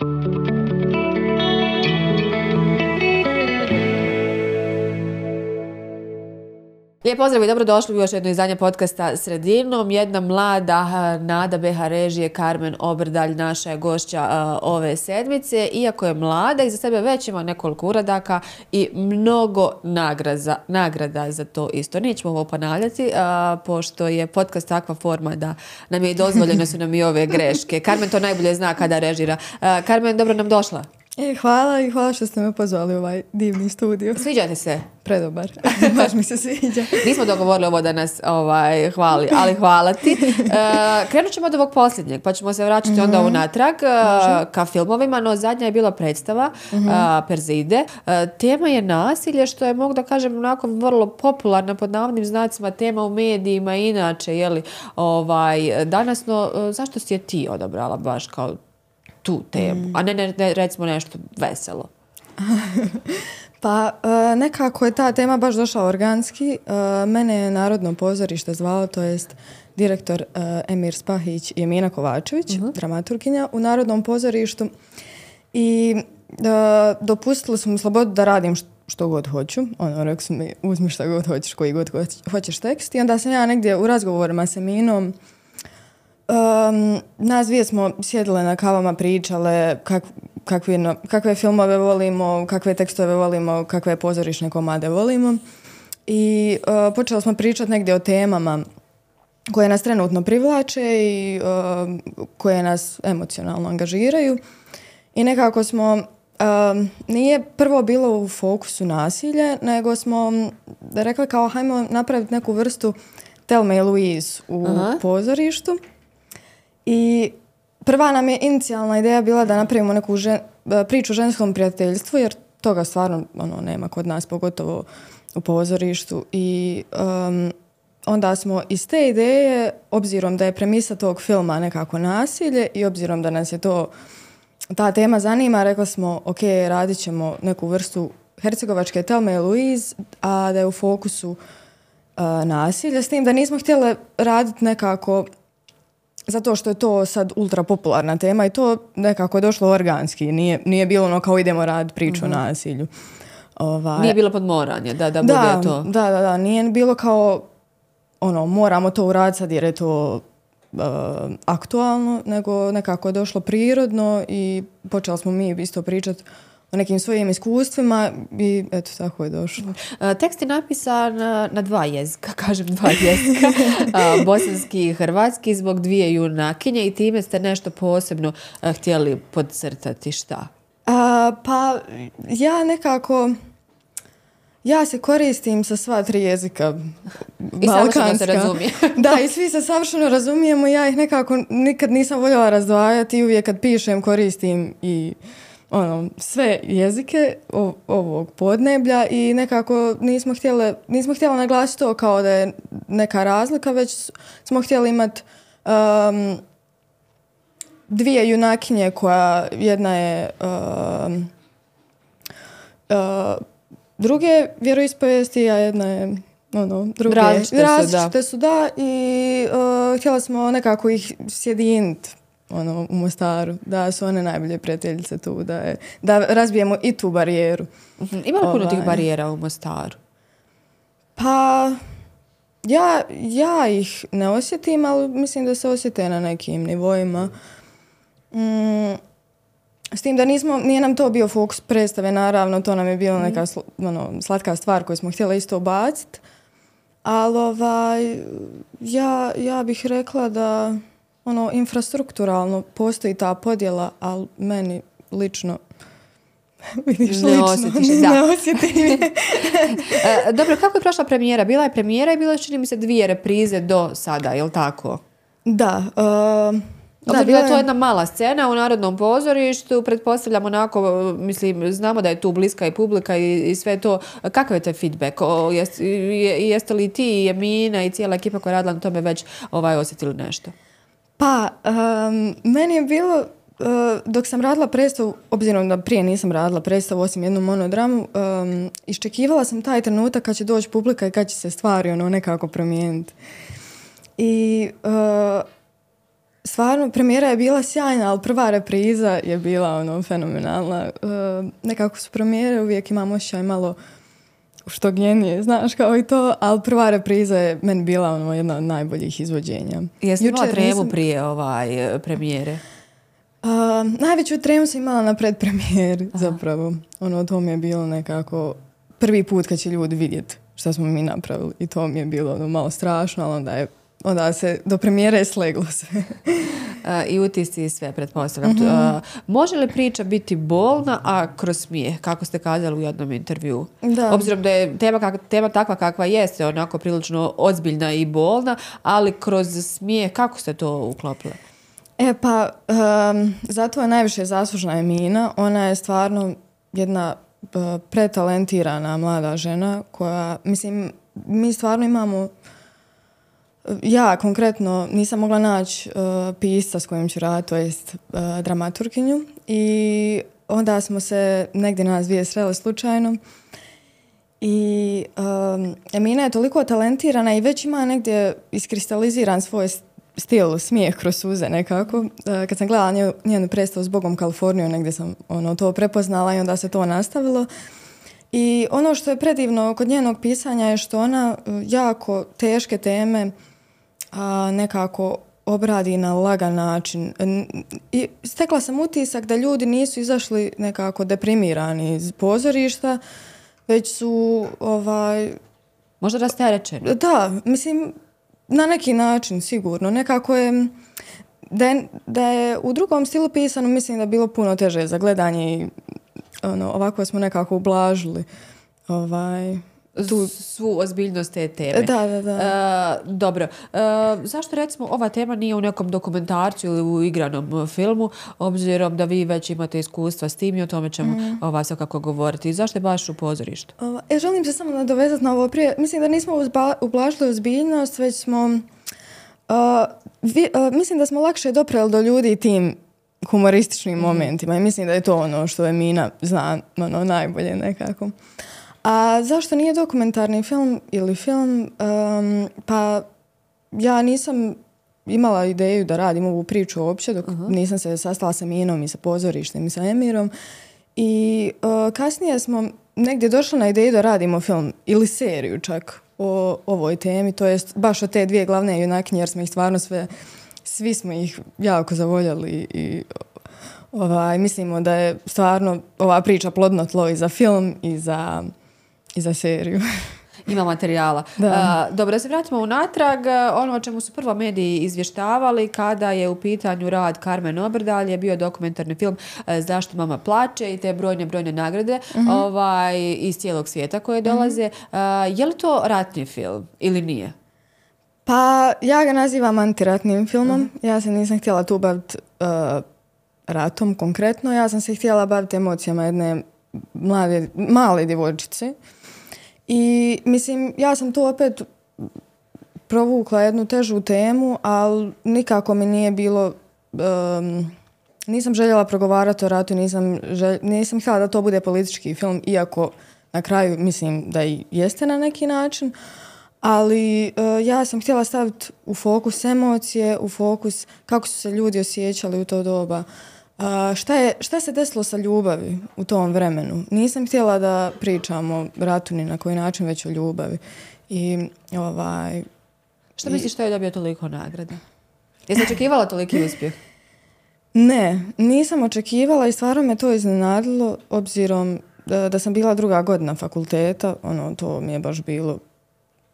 Thank you. Lijep pozdrav i dobrodošli u još jedno izdanje podcasta Sredinom. Jedna mlada Nada Beha režije Karmen Obrdalj, naša je gošća ove sedmice. Iako je mlada i za sebe već ima nekoliko uradaka i mnogo nagrada, nagrada za to isto. Nećemo ovo ponavljati, pošto je podcast takva forma da nam je i dozvoljeno su nam i ove greške. Karmen to najbolje zna kada režira. Karmen, dobro nam došla. E, hvala i hvala što ste me pozvali u ovaj divni studio. Sviđate se? Predobar. Baš mi se sviđa. Nismo dogovorili ovo da nas ovaj, hvali, ali hvala ti. E, krenut ćemo od ovog posljednjeg, pa ćemo se vraćati mm-hmm. onda unatrag uh, ka filmovima, no zadnja je bila predstava mm Perzide. tema je nasilje, što je, mogu da kažem, onako vrlo popularna pod navodnim znacima tema u medijima inače, jeli, ovaj, danas, no, zašto si je ti odabrala baš kao tu temu, mm. a ne, ne, ne recimo nešto veselo. pa e, nekako je ta tema baš došla organski. E, mene je Narodno pozorište zvalo, to jest direktor e, Emir Spahić i Emina Kovačević, uh dramaturginja u Narodnom pozorištu. I dopustili su mi slobodu da radim što god hoću. Ono, rekli su mi, uzmi što god hoćeš, koji god hoćeš tekst. I onda sam ja negdje u razgovorima s Eminom Um, nas dvije smo sjedile na kavama, pričale kak, kakve, kakve filmove volimo, kakve tekstove volimo, kakve pozorišne komade volimo. I uh, počeli smo pričati negdje o temama koje nas trenutno privlače i uh, koje nas emocionalno angažiraju. I nekako smo, um, nije prvo bilo u fokusu nasilje, nego smo rekli kao hajmo napraviti neku vrstu Telma i Louise u pozorištu. I prva nam je inicijalna ideja bila da napravimo neku žen, e, priču o ženskom prijateljstvu, jer toga stvarno ono, nema kod nas, pogotovo u pozorištu. I onda smo iz te ideje, obzirom da je premisa tog filma nekako nasilje i obzirom da nas je to ta tema zanima, rekli smo, ok, radit ćemo neku vrstu Hercegovačke Telme i Louise, a da je u fokusu uh, nasilje, s tim da nismo htjeli raditi nekako zato što je to sad ultra popularna tema i to nekako je došlo organski. Nije, nije bilo ono kao idemo raditi priču o mhm. nasilju. Ovaj, nije bilo podmoranje da, da, bude to. Da, da, da. Nije bilo kao ono, moramo to uraditi sad jer je to uh, aktualno, nego nekako je došlo prirodno i počeli smo mi isto pričati o nekim svojim iskustvima i eto, tako je došlo. Tekst je napisan na dva jezika, kažem dva jezika, bosanski i hrvatski, zbog dvije junakinje i time ste nešto posebno htjeli podcrtati šta? pa ja nekako... Ja se koristim sa sva tri jezika I savršeno se razumije. da, i svi se savršeno razumijemo. Ja ih nekako nikad nisam voljela razdvajati uvijek kad pišem koristim i ono, sve jezike ovog podneblja i nekako nismo htjeli, nismo htjeli naglasiti to kao da je neka razlika, već smo htjeli imati um, dvije junakinje koja jedna je um, uh, druge vjeroispovijesti, a jedna je ono, druge. Različite, su, da. i uh, htjela smo nekako ih sjediniti ono, u Mostaru, da su one najbolje prijateljice tu, da, je, da razbijemo i tu barijeru. Mhm. Ima li puno tih ovaj. barijera u Mostaru? Pa, ja, ja ih ne osjetim, ali mislim da se osjete na nekim nivoima. Mm, s tim da nismo, nije nam to bio fokus predstave, naravno, to nam je bila neka ono, slatka stvar koju smo htjeli isto ubaciti. Ali ovaj, ja, ja bih rekla da ono, infrastrukturalno postoji ta podjela, ali meni lično Vidiš, ne lično, osjetiš, da. Ne osjetim e, Dobro, kako je prošla premijera? Bila je premijera i bilo je, čini mi se, dvije reprize do sada, je li tako? Da. Uh, da, bila je to jedna mala scena u Narodnom pozorištu, pretpostavljamo onako, mislim, znamo da je tu bliska i publika i, i sve to. Kakav je taj feedback? O, jest, jeste li ti i Emina i cijela ekipa koja je radila na tome već ovaj, osjetili nešto? Pa, meni je bilo, uh, dok sam radila predstavu, obzirom da prije nisam radila predstavu osim jednu monodramu, um, iščekivala sam taj trenutak kad će doći publika i kad će se stvari ono nekako promijeniti. I uh, stvarno, premijera je bila sjajna, ali prva repriza je bila ono fenomenalna. E, nekako su premijere, uvijek imam osjećaj malo što genije, znaš, kao i to, ali prva repriza je meni bila ono, jedna od najboljih izvođenja. Jesi imala tremu prije ovaj, premijere? Uh, najveću tremu sam imala na predpremijeri, zapravo. Ono, to mi je bilo nekako prvi put kad će ljudi vidjeti šta smo mi napravili i to mi je bilo ono, malo strašno, ali onda je onda se do premijere sleglo se. I utisci i sve, pretpostavljam. Mhm. može li priča biti bolna, a kroz smijeh, kako ste kazali u jednom intervju? Da. Obzirom da je tema, tema takva kakva jeste, onako prilično ozbiljna i bolna, ali kroz smijeh, kako ste to uklopili? E pa, zato je najviše zaslužna Emina. Ona je stvarno jedna pretalentirana mlada žena koja, mislim, mi stvarno imamo ja konkretno nisam mogla naći uh, pisca s kojim ću raditi, to jest uh, dramaturginju i onda smo se negdje nas dvije srele slučajno i um, Emina je toliko talentirana i već ima negdje iskristaliziran svoj stil, smijeh kroz suze nekako. Uh, kad sam gledala njenu, njenu predstavu s Bogom Kaliforniju, negdje sam ono, to prepoznala i onda se to nastavilo. I ono što je predivno kod njenog pisanja je što ona jako teške teme a, nekako obradi na lagan način. I stekla sam utisak da ljudi nisu izašli nekako deprimirani iz pozorišta, već su ovaj... Možda rasterećeni. Da, mislim, na neki način sigurno. Nekako je... Da je, da je u drugom stilu pisano, mislim da je bilo puno teže za gledanje i ono, ovako smo nekako ublažili ovaj, tu svu ozbiljnost te teme. Da, da, da. E, dobro. E, zašto recimo ova tema nije u nekom dokumentarcu ili u igranom filmu, obzirom da vi već imate iskustva s tim i o tome ćemo mm. ova svakako govoriti. Zašto je baš u pozorištu? E, želim se samo nadovezati na ovo prije. Mislim da nismo ublažili ozbiljnost, već smo... mislim da smo lakše dopreli do ljudi tim humorističnim mm. momentima i mislim da je to ono što je Mina zna ono, najbolje nekako. A zašto nije dokumentarni film ili film? pa ja nisam imala ideju da radim ovu priču uopće dok nisam se sastala sa Minom i sa pozorištem i sa Emirom. I uh, kasnije smo negdje došli na ideju da radimo film ili seriju čak o ovoj temi, to jest baš o te dvije glavne junakinje jer smo ih stvarno sve, svi smo ih jako zavoljali i ovaj, mislimo da je stvarno ova priča plodno tlo i za film i za i za seriju. Ima materijala. Da. dobro, da se vratimo unatrag. Ono o čemu su prvo mediji izvještavali kada je u pitanju rad Carmen Obrdal je bio dokumentarni film Zašto mama plače i te brojne, brojne nagrade mhm. ovaj, iz cijelog svijeta koje dolaze. je li to ratni film ili nije? Pa ja ga nazivam antiratnim filmom. Mhm. Ja se nisam htjela tu baviti ratom konkretno. Ja sam se htjela baviti emocijama jedne mlade, male djevojčice i mislim, ja sam tu opet provukla jednu težu temu, ali nikako mi nije bilo... nisam željela progovarati o ratu, nisam, nisam htjela da to bude politički film, iako na kraju mislim da i jeste na neki način, ali e, ja sam htjela staviti u fokus emocije, u fokus kako su se ljudi osjećali u to doba. A, šta, je, šta se desilo sa ljubavi u tom vremenu? Nisam htjela da pričamo o ratu ni na koji način, već o ljubavi. I ovaj... Šta misliš što je dobio toliko nagrada? Jesi očekivala toliki uspjeh? Ne, nisam očekivala i stvarno me to iznenadilo obzirom da, da sam bila druga godina fakulteta. Ono, to mi je baš bilo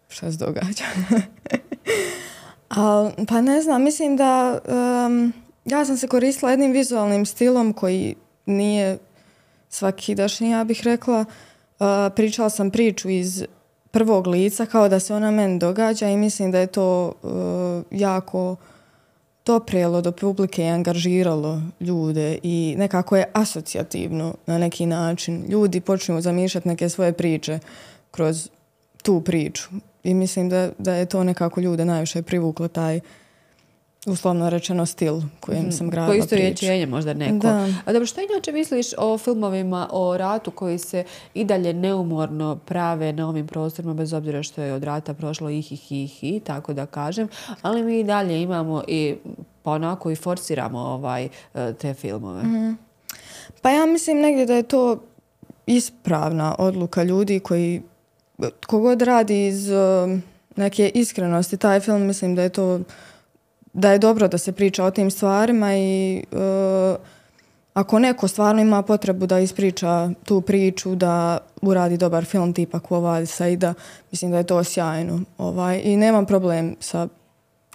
šta se događa. Al, pa ne znam, mislim da... Ja sam se koristila jednim vizualnim stilom koji nije svakidašnji, ja bih rekla. Uh, pričala sam priču iz prvog lica kao da se ona meni događa i mislim da je to uh, jako doprijelo do publike i angažiralo ljude i nekako je asocijativno na neki način. Ljudi počnu zamišljati neke svoje priče kroz tu priču i mislim da, da je to nekako ljude najviše privuklo taj uslovno rečeno stil kojem sam gradila Koji isto možda neko. Da. A dobro, što inače misliš o filmovima o ratu koji se i dalje neumorno prave na ovim prostorima, bez obzira što je od rata prošlo ih, ih, ih, i, tako da kažem, ali mi i dalje imamo i pa onako i forsiramo ovaj, e, te filmove. Pa ja mislim negdje da je to ispravna odluka ljudi koji kogod radi iz um, neke iskrenosti taj film mislim da je to da je dobro da se priča o tim stvarima i uh, ako neko stvarno ima potrebu da ispriča tu priču, da uradi dobar film tipa Quo Saida, mislim da je to sjajno. Ovaj, I nemam problem sa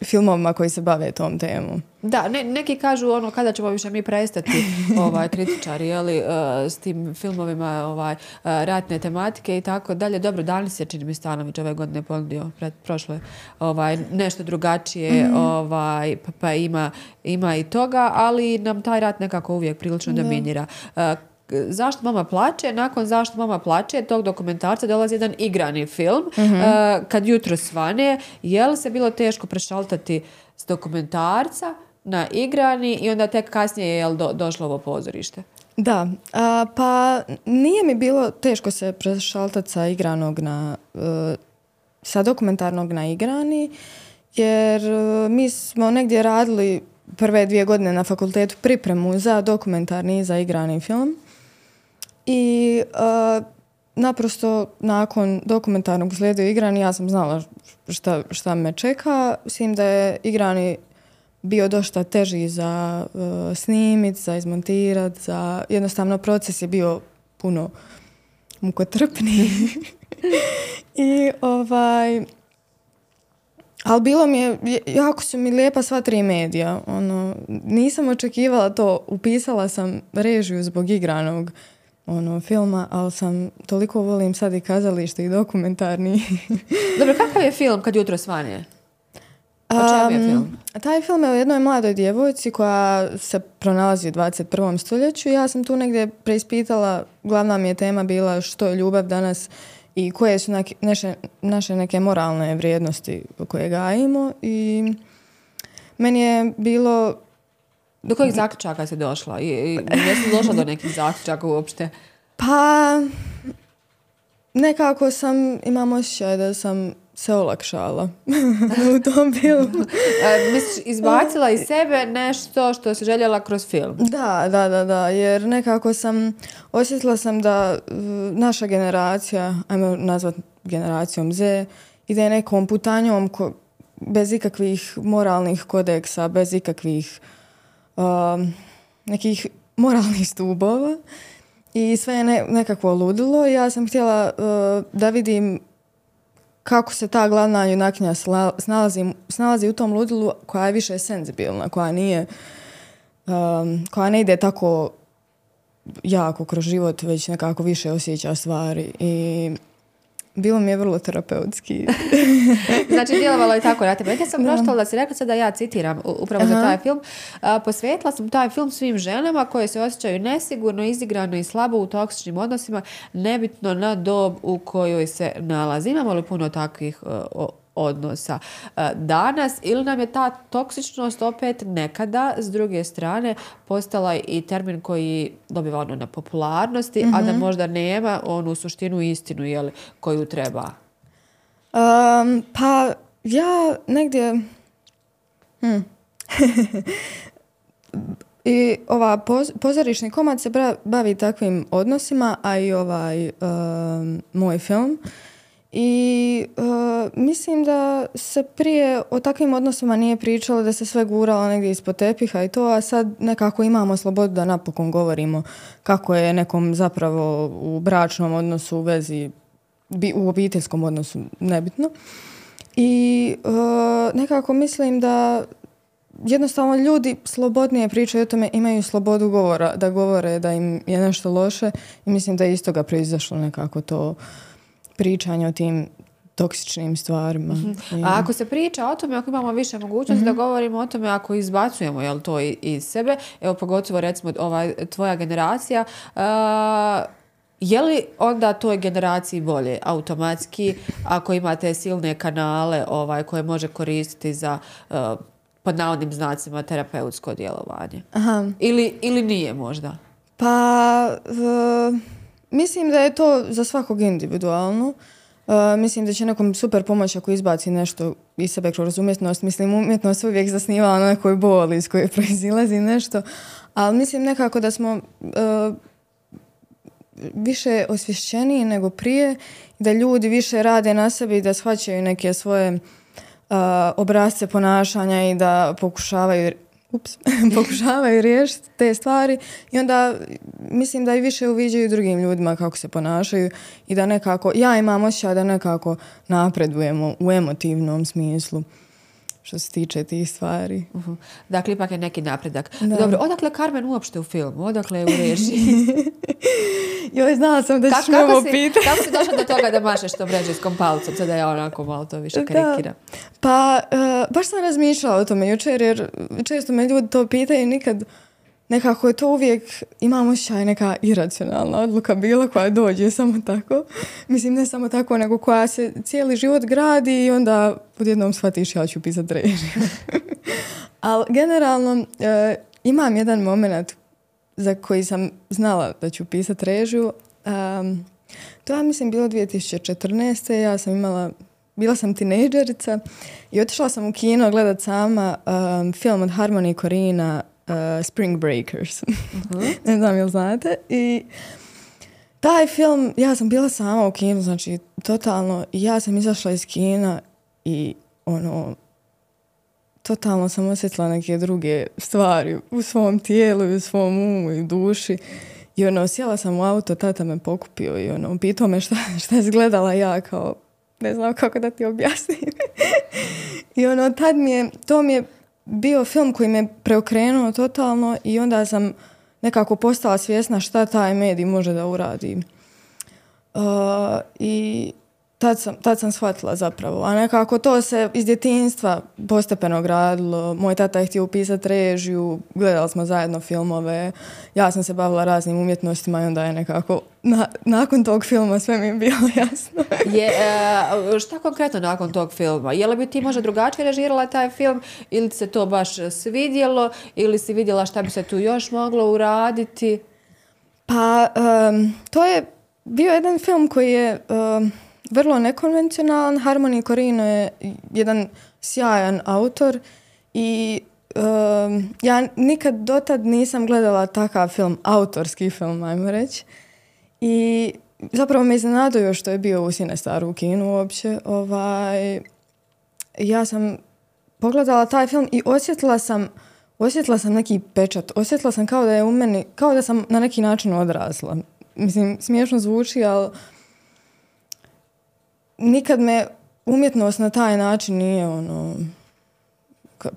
filmovima koji se bave tom temom. Da, ne, neki kažu ono kada ćemo više mi prestati ovaj kritičari jeli, uh, s tim filmovima ovaj, uh, ratne tematike i tako dalje. Dobro, danas je čini mi Stanović ove godine ponudio pred prošle ovaj, nešto drugačije ovaj, pa, pa ima, ima i toga, ali nam taj rat nekako uvijek prilično dominira. Uh, Zašto mama plače? Nakon Zašto mama plače tog dokumentarca dolazi jedan igrani film. Uh, kad jutro svane, je li se bilo teško prešaltati s dokumentarca na igrani i onda tek kasnije je jel, do, došlo ovo pozorište? Da, a, pa nije mi bilo teško se prešaltati sa igranog na, e, sa dokumentarnog na igrani, jer e, mi smo negdje radili prve dvije godine na fakultetu pripremu za dokumentarni i za igrani film. I e, naprosto nakon dokumentarnog slijedio igrani ja sam znala šta, šta me čeka, s tim da je igrani bio dosta teži za uh, snimit, za izmontirat, za... Jednostavno proces je bio puno mukotrpniji. I ovaj... Ali bilo mi je, jako su mi lijepa sva tri medija. Ono, nisam očekivala to, upisala sam režiju zbog igranog ono, filma, ali sam toliko volim sad i kazalište i dokumentarni. Dobro, kakav je film kad jutro svane? O čemu je film? Taj film je o jednoj mladoj djevojci koja se pronalazi u 21. stoljeću. Ja sam tu negdje preispitala, glavna mi je tema bila što je ljubav danas i koje su neke, naše, naše neke moralne vrijednosti koje gajimo. I meni je bilo... Do kojih zaključaka si došla? I, i, jesi došla do nekih zaključaka uopšte? Pa, nekako sam, imam osjećaj da sam se olakšala u tom filmu. Misliš, izbacila iz sebe nešto što si željela kroz film? Da, da, da, da, jer nekako sam, osjetila sam da naša generacija, ajmo nazvat generacijom Z, ide nekom putanjom ko, bez ikakvih moralnih kodeksa, bez ikakvih um, nekih moralnih stubova i sve je ne, nekakvo ludilo. Ja sam htjela uh, da vidim kako se ta glavna junakinja snalazi, snalazi u tom ludilu koja je više senzibilna, koja nije um, koja ne ide tako jako kroz život, već nekako više osjeća stvari i bilo mi je vrlo terapeutski. znači, djelovalo je tako na tebe. Ja sam proštala da si rekla sad da ja citiram upravo Aha. za taj film. A, posvetila sam taj film svim ženama koje se osjećaju nesigurno, izigrano i slabo u toksičnim odnosima, nebitno na dob u kojoj se nalazi. Imamo li puno takvih uh, odnosa danas ili nam je ta toksičnost opet nekada s druge strane postala i termin koji dobiva ono na popularnosti, mm-hmm. a da možda nema onu suštinu istinu jeli, koju treba? Um, pa ja negdje... Hmm. I ova poz, pozorišni komad se bavi takvim odnosima, a i ovaj um, moj film. I uh, mislim da se prije o takvim odnosima nije pričalo da se sve guralo negdje ispod tepiha i to, a sad nekako imamo slobodu da napokon govorimo kako je nekom zapravo u bračnom odnosu, u vezi, u obiteljskom odnosu, nebitno. I uh, nekako mislim da jednostavno ljudi slobodnije pričaju o tome, imaju slobodu govora, da govore da im je nešto loše i mislim da je iz toga proizašlo nekako to pričanje o tim toksičnim stvarima. Mm-hmm. A ako se priča o tome, ako imamo više mogućnosti mm-hmm. da govorimo o tome, ako izbacujemo jel, to iz sebe, evo pogotovo recimo ova tvoja generacija, uh, je li onda toj generaciji bolje automatski ako imate silne kanale ovaj, koje može koristiti za uh, pod navodnim znacima terapeutsko djelovanje? Aha. Ili, ili nije možda? Pa, e, mislim da je to za svakog individualno. E, mislim da će nekom super pomoći ako izbaci nešto iz sebe kroz umjetnost. Mislim, umjetnost uvijek zasniva na nekoj boli iz koje proizilazi nešto. Ali mislim nekako da smo e, više osvješćeniji nego prije, da ljudi više rade na sebi i da shvaćaju neke svoje uh, obrazce ponašanja i da pokušavaju ups, pokušavaju riješiti te stvari i onda mislim da i više uviđaju drugim ljudima kako se ponašaju i da nekako, ja imam osjećaj da nekako napredujemo u emotivnom smislu što se tiče tih stvari. Uh Dakle, ipak je neki napredak. Dobro, odakle Carmen uopšte u filmu? Odakle je u režiji? Joj, znala sam da ćeš me ovo pitati. Kako si došla do toga da mašeš tom režijskom palcom? Sada ja onako malo to više karikiram. Pa, uh, baš sam razmišljala o tome jučer, jer često me ljudi to pitaju nikad nekako je to uvijek, imam osjećaj neka iracionalna odluka bila koja dođe samo tako. Mislim, ne samo tako, nego koja se cijeli život gradi i onda odjednom shvatiš ja ću pisati režiju. Ali generalno e, imam jedan moment za koji sam znala da ću pisati režiju. Um, to ja mislim bilo 2014. Ja sam imala bila sam tinejdžerica i otišla sam u kino gledat sama film od Harmony Korina Spring Breakers. Uh-huh. ne znam jel znate. I taj film, ja sam bila sama u kinu, znači totalno, ja sam izašla iz kina i ono, totalno sam osjetila neke druge stvari u svom tijelu i u svom umu i duši. I ono, sjela sam u auto, tata me pokupio i ono, pitao me šta, šta je izgledala ja kao, ne znam kako da ti objasnim. I ono, tad mi je, to mi je bio film koji me preokrenuo totalno i onda sam nekako postala svjesna šta taj medij može da uradi. Uh, I tad sam, tad sam shvatila zapravo. A nekako to se iz djetinstva postepeno gradilo. Moj tata je htio upisati režiju, gledali smo zajedno filmove. Ja sam se bavila raznim umjetnostima i onda je nekako nakon tog filma sve mi je bilo jasno. je, e, šta konkretno nakon tog filma? Je li bi ti možda drugačije režirala taj film ili se to baš svidjelo ili si vidjela šta bi se tu još moglo uraditi? Pa, to je bio jedan film koji je vrlo nekonvencionalan. Harmony Corino je jedan sjajan autor i ja nikad dotad nisam gledala takav film, autorski film, ajmo reći. I zapravo me iznenadio što je bio u Sinestaru u kinu uopće. Ovaj, ja sam pogledala taj film i osjetila sam osjetila sam neki pečat. Osjetila sam kao da je u meni, kao da sam na neki način odrasla. Mislim, smiješno zvuči, ali nikad me umjetnost na taj način nije ono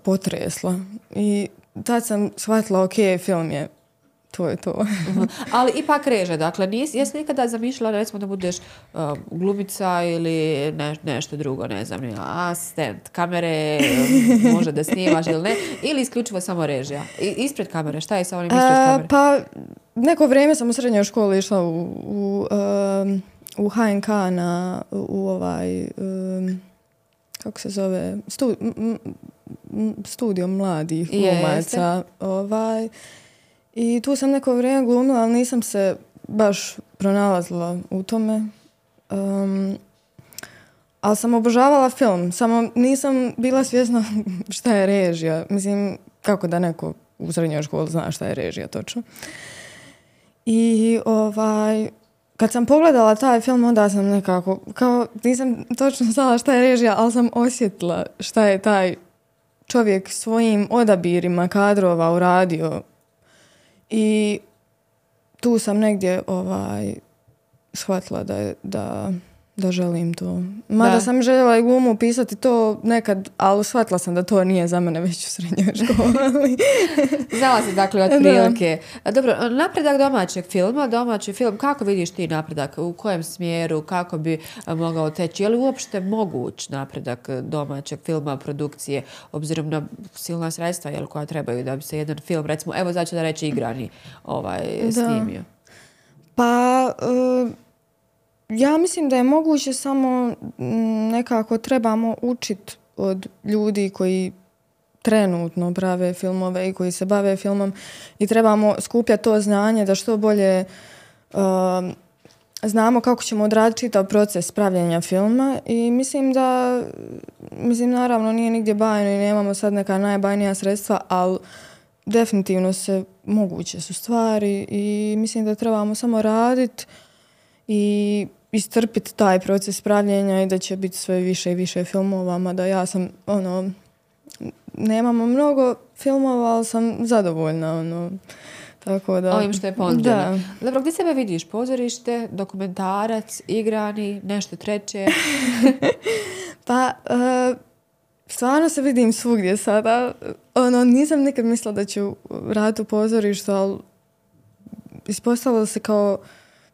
potresla. I tad sam shvatila, ok, film je to je to. Ali ipak reže, dakle, nis, jesi nikada zamišljala recimo da budeš uh, glumica ili nešto drugo, ne znam, asistent kamere, može da snimaš ili ne, ili isključivo samo režija? I, ispred kamere, šta je sa onim ispred kamere? Pa, neko vrijeme sam u srednjoj školi išla u, u um, u HNK na, u ovaj, kako se zove, stu, studio mladih glumaca. Ovaj, I tu sam neko vrijeme glumila, ali nisam se baš pronalazila u tome. Um, ali sam obožavala film, samo nisam bila svjesna šta je režija. Mislim, kako da neko u srednjoj školi zna šta je režija točno. I ovaj, kad sam pogledala taj film, onda sam nekako, kao nisam točno znala šta je režija, ali sam osjetila šta je taj čovjek svojim odabirima kadrova uradio. I tu sam negdje ovaj, shvatila da, da da želim to. Mada sam željela i glumu pisati to nekad, ali shvatila sam da to nije za mene već u srednjoj školi. Znala si dakle od prilike. Dobro, napredak domaćeg filma, domaći film, kako vidiš ti napredak? U kojem smjeru? Kako bi mogao teći? Je li uopšte moguć napredak domaćeg filma, produkcije, obzirom na silna sredstva jel, koja trebaju da bi se jedan film, recimo, evo znači da reći igrani, ovaj, snimio? Pa... Uh ja mislim da je moguće samo mm, nekako trebamo učiti od ljudi koji trenutno prave filmove i koji se bave filmom i trebamo skupljati to znanje da što bolje um, znamo kako ćemo odraditi čitav proces pravljenja filma i mislim da, mislim naravno nije nigdje bajno i nemamo sad neka najbajnija sredstva, ali definitivno se moguće su stvari i mislim da trebamo samo raditi i istrpiti taj proces pravljenja i da će biti sve više i više filmova, mada ja sam ono, nemamo mnogo filmova, ali sam zadovoljna ono, tako da... Ovim što je ponuđeno. Dobro, gdje sebe vidiš? Pozorište, dokumentarac, igrani, nešto treće? pa, uh, stvarno se vidim svugdje sada. Ono, nisam nikad mislila da ću raditi u pozorištu, ali ispostavilo se kao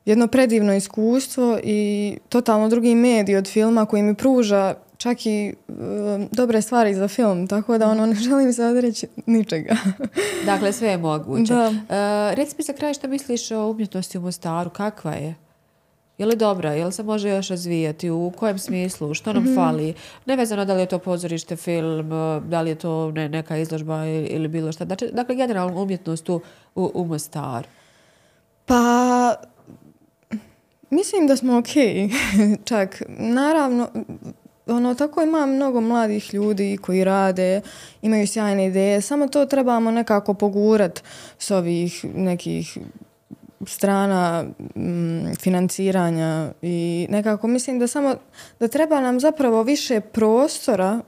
jedno predivno iskustvo i totalno drugi medij od filma koji mi pruža čak i um, dobre stvari za film, tako da ono ne želim se odreći ničega. dakle, sve je moguće. Da. Uh, reci mi za kraj što misliš o umjetnosti u Mostaru, kakva je? Je li dobra? Je li se može još razvijati? U kojem smislu? Što nam mm-hmm. fali? Nevezano da li je to pozorište, film, da li je to ne, neka izložba ili bilo šta. Dakle, generalno umjetnost u, u, u Mostaru. Pa, mislim da smo ok. Čak, naravno, ono, tako ima mnogo mladih ljudi koji rade, imaju sjajne ideje, samo to trebamo nekako pogurat s ovih nekih strana mm, financiranja i nekako mislim da samo da treba nam zapravo više prostora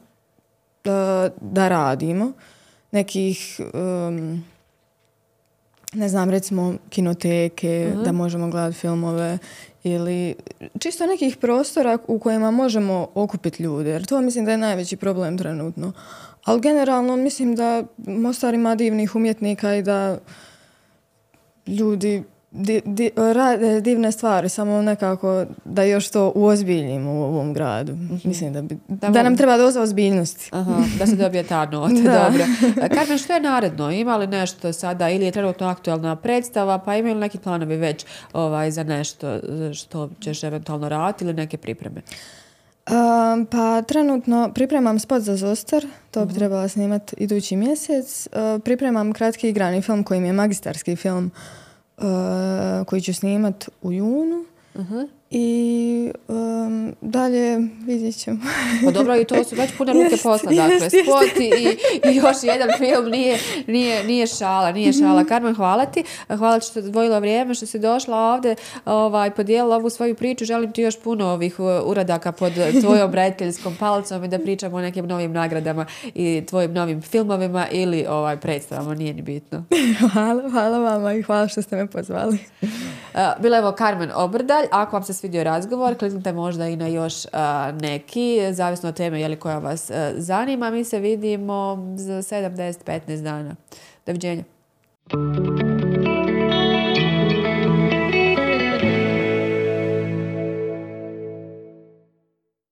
da, da radimo nekih um, ne znam recimo kinoteke uh-huh. da možemo gledati filmove ili čisto nekih prostora u kojima možemo okupiti ljude, jer to mislim da je najveći problem trenutno. Ali generalno mislim da Mostar ima divnih umjetnika i da ljudi di, di, rade divne stvari, samo nekako da još to uozbiljimo u ovom gradu. Mm-hmm. Mislim da, bi, da, da nam treba doza ozbiljnosti. Aha, da se dobije ta nota, dobro. Kažem, što je naredno? Ima li nešto sada ili je trenutno aktualna predstava, pa imaju li neki planovi već ovaj, za nešto što ćeš eventualno raditi ili neke pripreme? Um, pa trenutno pripremam spot za Zostar, to bi uh-huh. trebala snimati idući mjesec. Uh, pripremam kratki igrani film koji mi je magistarski film uh, koji ću snimat u junu. Uh-huh. I um, dalje vidjet ćemo. Pa dobro, i to su već pune ruke posla. Dakle, spot i, i, još jedan film nije, nije, nije šala. Nije šala. Mm-hmm. Carmen, hvala ti. Hvala što ste dvojila vrijeme, što si došla ovdje, ovaj, podijelila ovu svoju priču. Želim ti još puno ovih uradaka pod tvojom rediteljskom palcom i da pričamo o nekim novim nagradama i tvojim novim filmovima ili ovaj, predstavama. Nije ni bitno. hvala, hvala vama i hvala što ste me pozvali. Uh, bila je ovo Carmen Obrdalj. Ako vam se svidio razgovor, kliknite možda i na još uh, neki, zavisno od teme jeli, koja vas uh, zanima. Mi se vidimo za 7, 10, 15 dana. Doviđenja.